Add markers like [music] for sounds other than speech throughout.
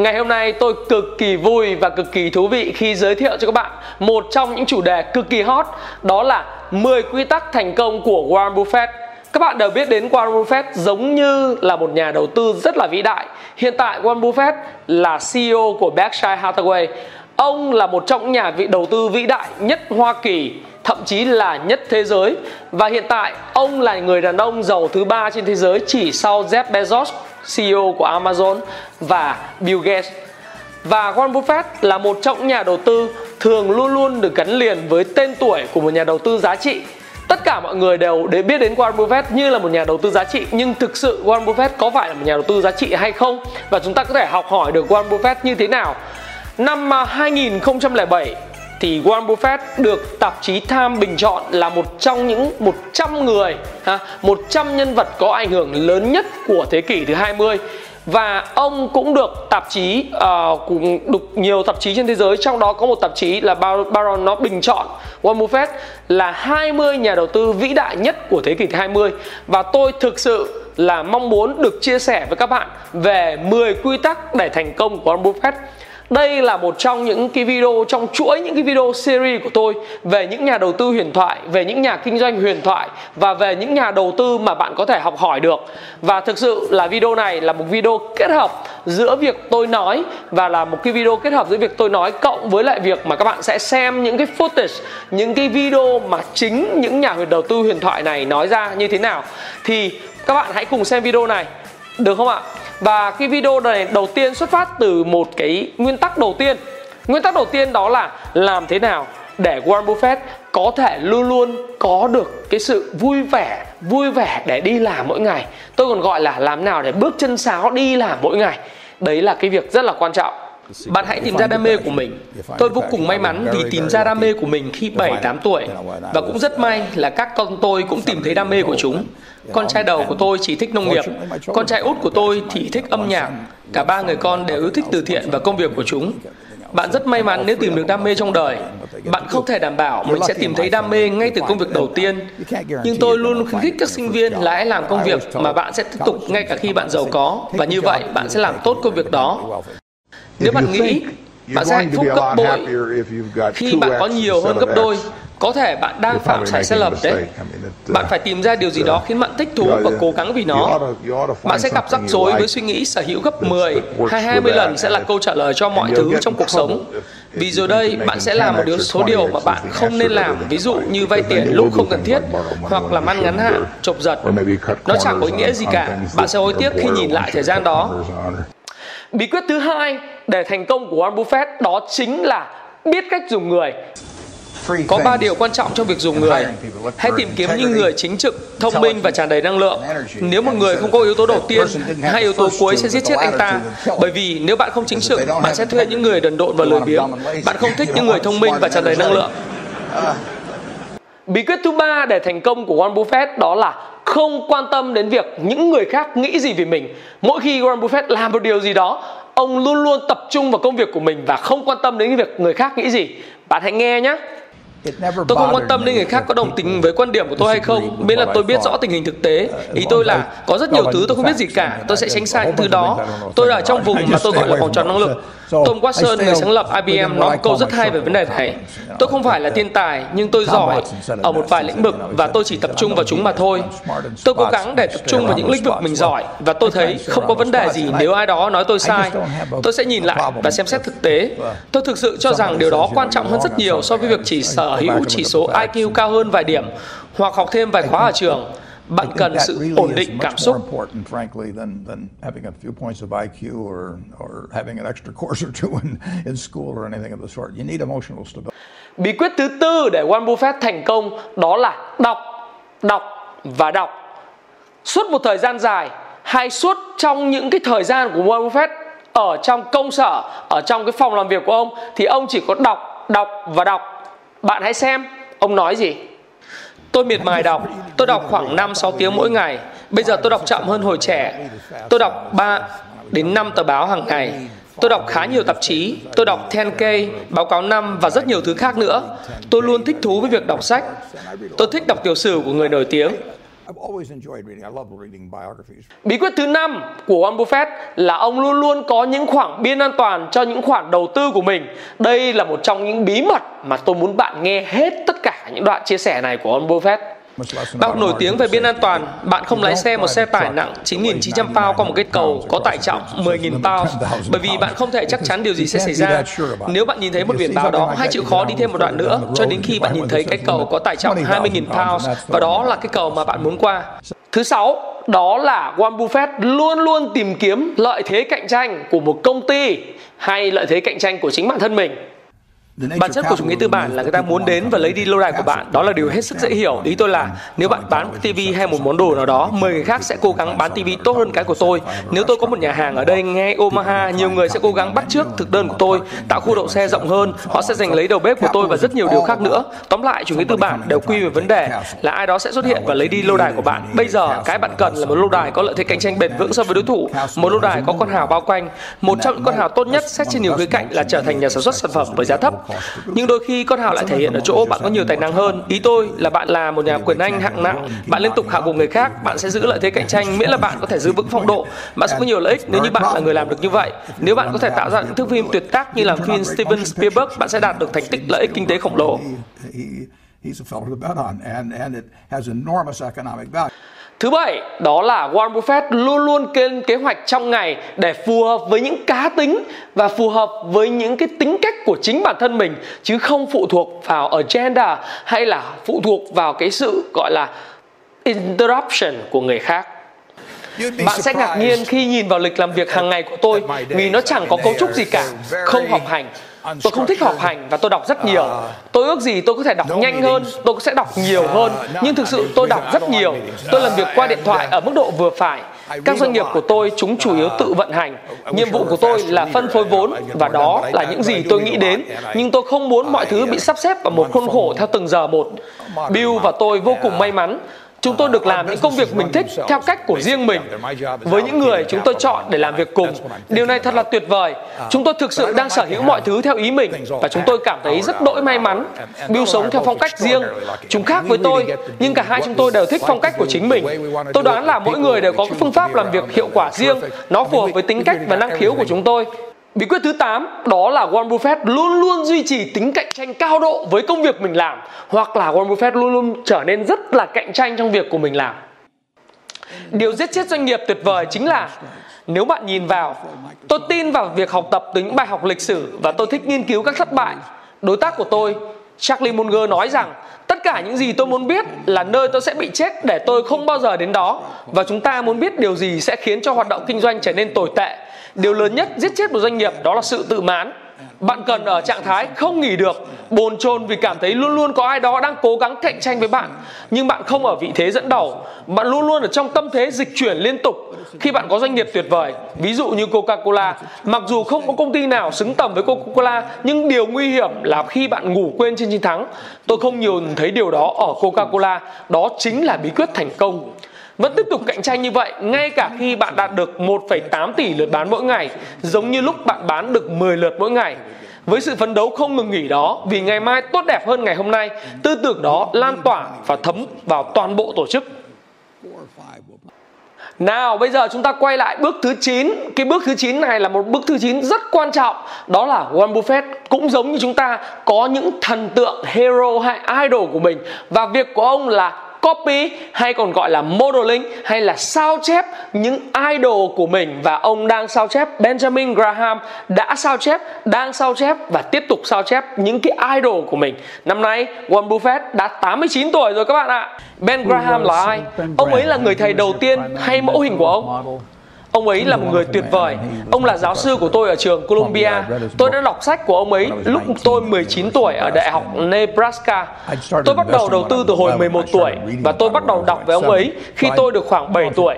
Ngày hôm nay tôi cực kỳ vui và cực kỳ thú vị khi giới thiệu cho các bạn một trong những chủ đề cực kỳ hot đó là 10 quy tắc thành công của Warren Buffett. Các bạn đều biết đến Warren Buffett giống như là một nhà đầu tư rất là vĩ đại. Hiện tại Warren Buffett là CEO của Berkshire Hathaway. Ông là một trong những nhà vị đầu tư vĩ đại nhất Hoa Kỳ, thậm chí là nhất thế giới. Và hiện tại ông là người đàn ông giàu thứ ba trên thế giới chỉ sau Jeff Bezos CEO của Amazon và Bill Gates. Và Warren Buffett là một trong những nhà đầu tư thường luôn luôn được gắn liền với tên tuổi của một nhà đầu tư giá trị. Tất cả mọi người đều để biết đến Warren Buffett như là một nhà đầu tư giá trị, nhưng thực sự Warren Buffett có phải là một nhà đầu tư giá trị hay không? Và chúng ta có thể học hỏi được Warren Buffett như thế nào. Năm à, 2007 thì Warren Buffett được tạp chí Time bình chọn là một trong những 100 người, ha, 100 nhân vật có ảnh hưởng lớn nhất của thế kỷ thứ 20 và ông cũng được tạp chí uh, cũng đục nhiều tạp chí trên thế giới trong đó có một tạp chí là Baron nó bình chọn Warren Buffett là 20 nhà đầu tư vĩ đại nhất của thế kỷ thứ 20 và tôi thực sự là mong muốn được chia sẻ với các bạn về 10 quy tắc để thành công của Warren Buffett đây là một trong những cái video trong chuỗi những cái video series của tôi về những nhà đầu tư huyền thoại, về những nhà kinh doanh huyền thoại và về những nhà đầu tư mà bạn có thể học hỏi được. Và thực sự là video này là một video kết hợp giữa việc tôi nói và là một cái video kết hợp giữa việc tôi nói cộng với lại việc mà các bạn sẽ xem những cái footage, những cái video mà chính những nhà đầu tư huyền thoại này nói ra như thế nào. Thì các bạn hãy cùng xem video này được không ạ? Và cái video này đầu tiên xuất phát từ một cái nguyên tắc đầu tiên. Nguyên tắc đầu tiên đó là làm thế nào để Warren Buffett có thể luôn luôn có được cái sự vui vẻ vui vẻ để đi làm mỗi ngày. Tôi còn gọi là làm nào để bước chân sáo đi làm mỗi ngày. Đấy là cái việc rất là quan trọng bạn hãy tìm ra đam mê của mình. Tôi vô cùng may mắn vì tìm ra đam mê của mình khi 7-8 tuổi và cũng rất may là các con tôi cũng tìm thấy đam mê của chúng. Con trai đầu của tôi chỉ thích nông nghiệp, con trai út của tôi thì thích âm nhạc. Cả ba người con đều yêu thích từ thiện và công việc của chúng. Bạn rất may mắn nếu tìm được đam mê trong đời. Bạn không thể đảm bảo mình sẽ tìm thấy đam mê ngay từ công việc đầu tiên. Nhưng tôi luôn khuyến khích các sinh viên là hãy làm công việc mà bạn sẽ tiếp tục ngay cả khi bạn giàu có và như vậy bạn sẽ làm tốt công việc đó. Nếu bạn nghĩ bạn sẽ hạnh phúc gấp bội khi bạn có nhiều hơn gấp đôi. Có thể bạn đang phạm sai sai lầm đấy. bạn phải tìm ra điều gì đó khiến bạn thích thú và cố gắng vì nó. Bạn sẽ gặp rắc rối với suy nghĩ sở hữu gấp 10 hay 20 lần sẽ là câu trả lời cho mọi thứ trong cuộc sống. vì rồi đây bạn sẽ làm một điều số điều mà bạn không nên làm. ví dụ như vay tiền lúc không cần thiết hoặc làm ăn ngắn hạn chộp giật. nó chẳng có ý nghĩa gì cả. bạn sẽ hối tiếc khi nhìn lại thời gian đó bí quyết thứ hai để thành công của Warren Buffett đó chính là biết cách dùng người. Có ba điều quan trọng trong việc dùng người. hãy tìm kiếm những người chính trực thông minh và tràn đầy năng lượng. nếu một người không có yếu tố đầu tiên hai yếu tố cuối sẽ giết chết anh ta. bởi vì nếu bạn không chính trực bạn sẽ thuê những người đần độn và lười biếng. bạn không thích những người thông minh và tràn đầy năng lượng bí quyết thứ ba để thành công của Warren Buffett đó là không quan tâm đến việc những người khác nghĩ gì về mình. Mỗi khi Warren Buffett làm một điều gì đó ông luôn luôn tập trung vào công việc của mình và không quan tâm đến việc người khác nghĩ gì. Bạn hãy nghe nhé Tôi không quan tâm đến người khác có đồng tình với quan điểm của tôi hay không, miễn là tôi biết rõ tình hình thực tế. Ý tôi là có rất nhiều thứ tôi không biết gì cả, tôi sẽ tránh xa những thứ đó. Tôi ở trong vùng mà tôi gọi là vòng tròn năng lượng. Tom Watson, người sáng lập IBM, nói câu rất hay về vấn đề này. Tôi không phải là thiên tài, nhưng tôi giỏi ở một vài lĩnh vực và tôi chỉ tập trung vào chúng mà thôi. Tôi cố gắng để tập trung vào những lĩnh vực mình giỏi và tôi thấy không có vấn đề gì nếu ai đó nói tôi sai. Tôi sẽ nhìn lại và xem xét thực tế. Tôi thực sự cho rằng điều đó quan trọng hơn rất nhiều so với việc chỉ sở hữu chỉ số IQ cao hơn vài điểm hoặc học thêm vài khóa ở trường bạn cần sự ổn định cảm xúc. [laughs] Bí quyết thứ tư để Warren Buffett thành công đó là đọc, đọc và đọc. Suốt một thời gian dài, hay suốt trong những cái thời gian của Warren Buffett ở trong công sở ở trong cái phòng làm việc của ông thì ông chỉ có đọc đọc và đọc bạn hãy xem ông nói gì Tôi miệt mài đọc, tôi đọc khoảng 5-6 tiếng mỗi ngày. Bây giờ tôi đọc chậm hơn hồi trẻ. Tôi đọc 3 đến 5 tờ báo hàng ngày. Tôi đọc khá nhiều tạp chí, tôi đọc 10K, báo cáo năm và rất nhiều thứ khác nữa. Tôi luôn thích thú với việc đọc sách. Tôi thích đọc tiểu sử của người nổi tiếng. Bí quyết thứ năm của Warren Buffett là ông luôn luôn có những khoảng biên an toàn cho những khoản đầu tư của mình. Đây là một trong những bí mật mà tôi muốn bạn nghe hết tất cả những đoạn chia sẻ này của Warren Buffett. Bạn nổi tiếng về biên an toàn, bạn không lái xe một xe tải nặng 9.900 pound qua một cái cầu có tải trọng 10.000 pound bởi vì bạn không thể chắc chắn điều gì sẽ xảy ra. Nếu bạn nhìn thấy một biển báo đó, hãy chịu khó đi thêm một đoạn nữa. cho đến khi bạn nhìn thấy cái cầu có tải trọng 20.000 pounds và đó là cái cầu mà bạn muốn qua. Thứ sáu, đó là Warren Buffett luôn luôn tìm kiếm lợi thế cạnh tranh của một công ty hay lợi thế cạnh tranh của chính bản thân mình Bản chất của chủ nghĩa tư bản là người ta muốn đến và lấy đi lâu đài của bạn. Đó là điều hết sức dễ hiểu. Ý tôi là nếu bạn bán một TV hay một món đồ nào đó, 10 người khác sẽ cố gắng bán TV tốt hơn cái của tôi. Nếu tôi có một nhà hàng ở đây ngay Omaha, nhiều người sẽ cố gắng bắt trước thực đơn của tôi, tạo khu đậu xe rộng hơn. Họ sẽ giành lấy đầu bếp của tôi và rất nhiều điều khác nữa. Tóm lại, chủ nghĩa tư bản đều quy về vấn đề là ai đó sẽ xuất hiện và lấy đi lâu đài của bạn. Bây giờ, cái bạn cần là một lâu đài có lợi thế cạnh tranh bền vững so với đối thủ, một lâu đài có con hào bao quanh. Một trong những con hào tốt nhất xét trên nhiều khía cạnh là trở thành nhà sản xuất sản phẩm với giá thấp nhưng đôi khi con hào lại thể hiện ở chỗ bạn có nhiều tài năng hơn. Ý tôi là bạn là một nhà quyền anh hạng nặng. Bạn liên tục hạ gục người khác bạn sẽ giữ lợi thế cạnh tranh miễn là bạn có thể giữ vững phong độ. Bạn sẽ có nhiều lợi ích nếu như bạn là người làm được như vậy. Nếu bạn có thể tạo ra những thước phim tuyệt tác như làm phim Steven Spielberg bạn sẽ đạt được thành tích lợi ích kinh tế khổng lồ. He's a fellow to bet on, and, and it has enormous economic value. Thứ bảy, đó là Warren Buffett luôn luôn lên kế hoạch trong ngày để phù hợp với những cá tính và phù hợp với những cái tính cách của chính bản thân mình chứ không phụ thuộc vào agenda hay là phụ thuộc vào cái sự gọi là interruption của người khác. Bạn sẽ ngạc nhiên khi nhìn vào lịch làm việc hàng ngày của tôi vì nó chẳng có cấu trúc gì cả, không học hành, tôi không thích học hành và tôi đọc rất nhiều. Tôi ước gì tôi có thể đọc nhanh hơn tôi sẽ đọc nhiều hơn. nhưng thực sự tôi đọc rất nhiều. tôi làm việc qua điện thoại ở mức độ vừa phải. Các doanh nghiệp của tôi chúng chủ yếu tự vận hành. Nhiệm vụ của tôi là phân phối vốn và đó là những gì tôi nghĩ đến. Nhưng tôi không muốn mọi thứ bị sắp xếp vào một khuôn khổ theo từng giờ một. Bill và tôi vô cùng may mắn chúng tôi được làm những công việc mình thích theo cách của riêng mình. Với những người chúng tôi chọn để làm việc cùng, điều này thật là tuyệt vời. Chúng tôi thực sự đang sở hữu mọi thứ theo ý mình và chúng tôi cảm thấy rất đỗi may mắn. Bill sống theo phong cách riêng, chúng khác với tôi, nhưng cả hai chúng tôi đều thích phong cách của chính mình. Tôi đoán là mỗi người đều có phương pháp làm việc hiệu quả riêng. Nó phù hợp với tính cách và năng khiếu của chúng tôi. Bí quyết thứ 8 đó là Warren Buffett luôn luôn duy trì tính cạnh tranh cao độ với công việc mình làm hoặc là Warren Buffett luôn luôn trở nên rất là cạnh tranh trong việc của mình làm. Điều giết chết doanh nghiệp tuyệt vời chính là nếu bạn nhìn vào, tôi tin vào việc học tập từ những bài học lịch sử và tôi thích nghiên cứu các thất bại. Đối tác của tôi, Charlie Munger nói rằng tất cả những gì tôi muốn biết là nơi tôi sẽ bị chết để tôi không bao giờ đến đó và chúng ta muốn biết điều gì sẽ khiến cho hoạt động kinh doanh trở nên tồi tệ điều lớn nhất, giết chết một doanh nghiệp, đó là sự tự mãn. Bạn cần ở trạng thái không nghỉ được, bồn chồn vì cảm thấy luôn luôn có ai đó đang cố gắng cạnh tranh với bạn. Nhưng bạn không ở vị thế dẫn đầu. Bạn luôn luôn ở trong tâm thế dịch chuyển liên tục. Khi bạn có doanh nghiệp tuyệt vời, ví dụ như coca-cola, mặc dù không có công ty nào xứng tầm với coca-cola, nhưng điều nguy hiểm là khi bạn ngủ quên trên chiến thắng. Tôi không nhiều thấy điều đó ở coca-cola. Đó chính là bí quyết thành công vẫn tiếp tục cạnh tranh như vậy ngay cả khi bạn đạt được 1,8 tỷ lượt bán mỗi ngày, giống như lúc bạn bán được 10 lượt mỗi ngày. Với sự phấn đấu không ngừng nghỉ đó, vì ngày mai tốt đẹp hơn ngày hôm nay, tư tưởng đó lan tỏa và thấm vào toàn bộ tổ chức. Nào bây giờ chúng ta quay lại bước thứ 9 Cái bước thứ 9 này là một bước thứ 9 rất quan trọng Đó là Warren Buffett cũng giống như chúng ta Có những thần tượng hero hay idol của mình Và việc của ông là copy hay còn gọi là modeling hay là sao chép những idol của mình. Và ông đang sao chép Benjamin Graham đã sao chép đang sao chép và tiếp tục sao chép những cái idol của mình. Năm nay Warren Buffett đã 89 tuổi rồi các bạn ạ. Ben Graham là ai? Ông ấy là người thầy đầu tiên hay mẫu hình của ông Ông ấy là một người tuyệt vời. Ông là giáo sư của tôi ở trường Columbia. Tôi đã đọc sách của ông ấy lúc tôi 19 tuổi ở Đại học Nebraska. Tôi bắt đầu đầu tư từ hồi 11 tuổi và tôi bắt đầu đọc về ông ấy khi tôi được khoảng 7 tuổi.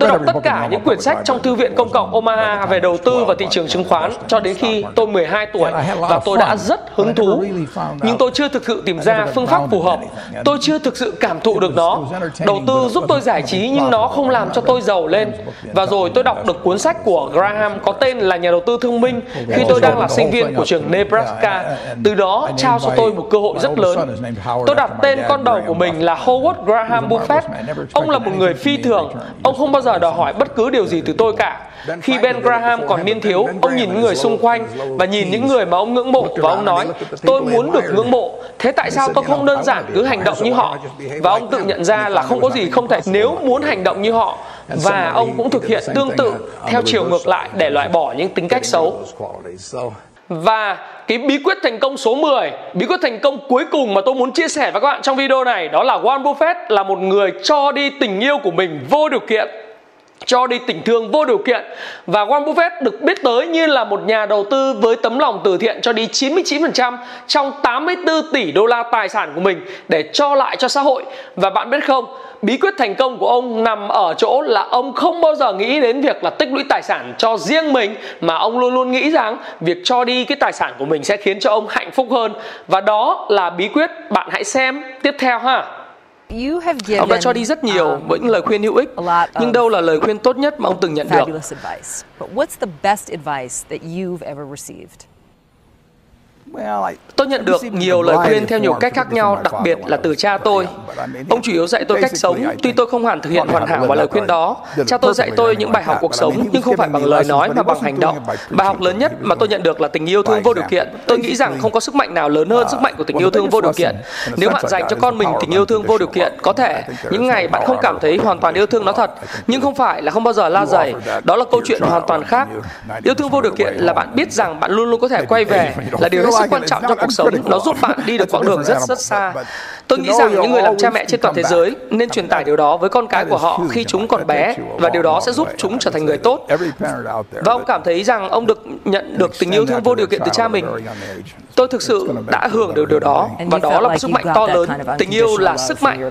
Tôi đọc tất cả những quyển sách trong Thư viện Công cộng Omaha về đầu tư và thị trường chứng khoán cho đến khi tôi 12 tuổi và tôi đã rất hứng thú. Nhưng tôi chưa thực sự tìm ra phương pháp phù hợp. Tôi chưa thực sự cảm thụ được nó. Đầu tư giúp tôi giải trí nhưng nó không làm cho tôi giàu lên. Và rồi tôi đọc được cuốn sách của Graham có tên là Nhà đầu tư thông minh khi tôi đang là sinh viên của trường Nebraska. Từ đó trao cho tôi một cơ hội rất lớn. Tôi đặt tên con đầu của mình là Howard Graham Buffett. Ông là một người phi thường. Ông không bao giờ đòi hỏi bất cứ điều gì từ tôi cả. Khi Ben Graham còn niên thiếu, ông nhìn những người xung quanh và nhìn những người mà ông ngưỡng mộ và ông nói, tôi muốn được ngưỡng mộ. Thế tại sao tôi không đơn giản cứ hành động như họ? Và ông tự nhận ra là không có gì không thể nếu muốn hành động như họ và ông cũng thực hiện tương tự theo chiều ngược lại để loại bỏ những tính cách xấu. Và cái bí quyết thành công số 10, bí quyết thành công cuối cùng mà tôi muốn chia sẻ với các bạn trong video này đó là Warren Buffett là một người cho đi tình yêu của mình vô điều kiện cho đi tình thương vô điều kiện. Và Warren Buffett được biết tới như là một nhà đầu tư với tấm lòng từ thiện cho đi 99% trong 84 tỷ đô la tài sản của mình để cho lại cho xã hội. Và bạn biết không, bí quyết thành công của ông nằm ở chỗ là ông không bao giờ nghĩ đến việc là tích lũy tài sản cho riêng mình, mà ông luôn luôn nghĩ rằng việc cho đi cái tài sản của mình sẽ khiến cho ông hạnh phúc hơn. Và đó là bí quyết, bạn hãy xem tiếp theo ha. Ông đã cho đi rất nhiều um, những lời khuyên hữu ích, nhưng đâu là lời khuyên tốt nhất mà ông từng nhận được? Tôi nhận được nhiều lời khuyên theo nhiều cách khác nhau, đặc biệt là từ cha tôi. Ông chủ yếu dạy tôi cách sống, tuy tôi không hẳn thực hiện hoàn hảo vào lời khuyên đó. Cha tôi dạy tôi những bài học cuộc sống, nhưng không phải bằng lời nói mà bằng hành động. Bài học lớn nhất mà tôi nhận được là tình yêu thương vô điều kiện. Tôi nghĩ rằng không có sức mạnh nào lớn hơn sức mạnh của tình yêu thương vô điều kiện. Nếu bạn dành cho con mình tình yêu thương vô điều kiện, có thể những ngày bạn không cảm thấy hoàn toàn yêu thương nó thật, nhưng không phải là không bao giờ la dày. Đó là câu chuyện hoàn toàn khác. Yêu thương vô điều kiện là bạn biết rằng bạn luôn luôn có thể quay về, [laughs] là điều hết sức quan trọng trong cuộc sống nó giúp bạn đi được quãng đường rất rất xa. Tôi nghĩ rằng những người làm cha mẹ trên toàn thế giới nên truyền tải điều đó với con cái của họ khi chúng còn bé và điều đó sẽ giúp chúng trở thành người tốt. Và ông cảm thấy rằng ông được nhận được tình yêu thương vô điều kiện từ cha mình. tôi thực sự đã hưởng được điều đó và đó là một sức mạnh to lớn. tình yêu là sức mạnh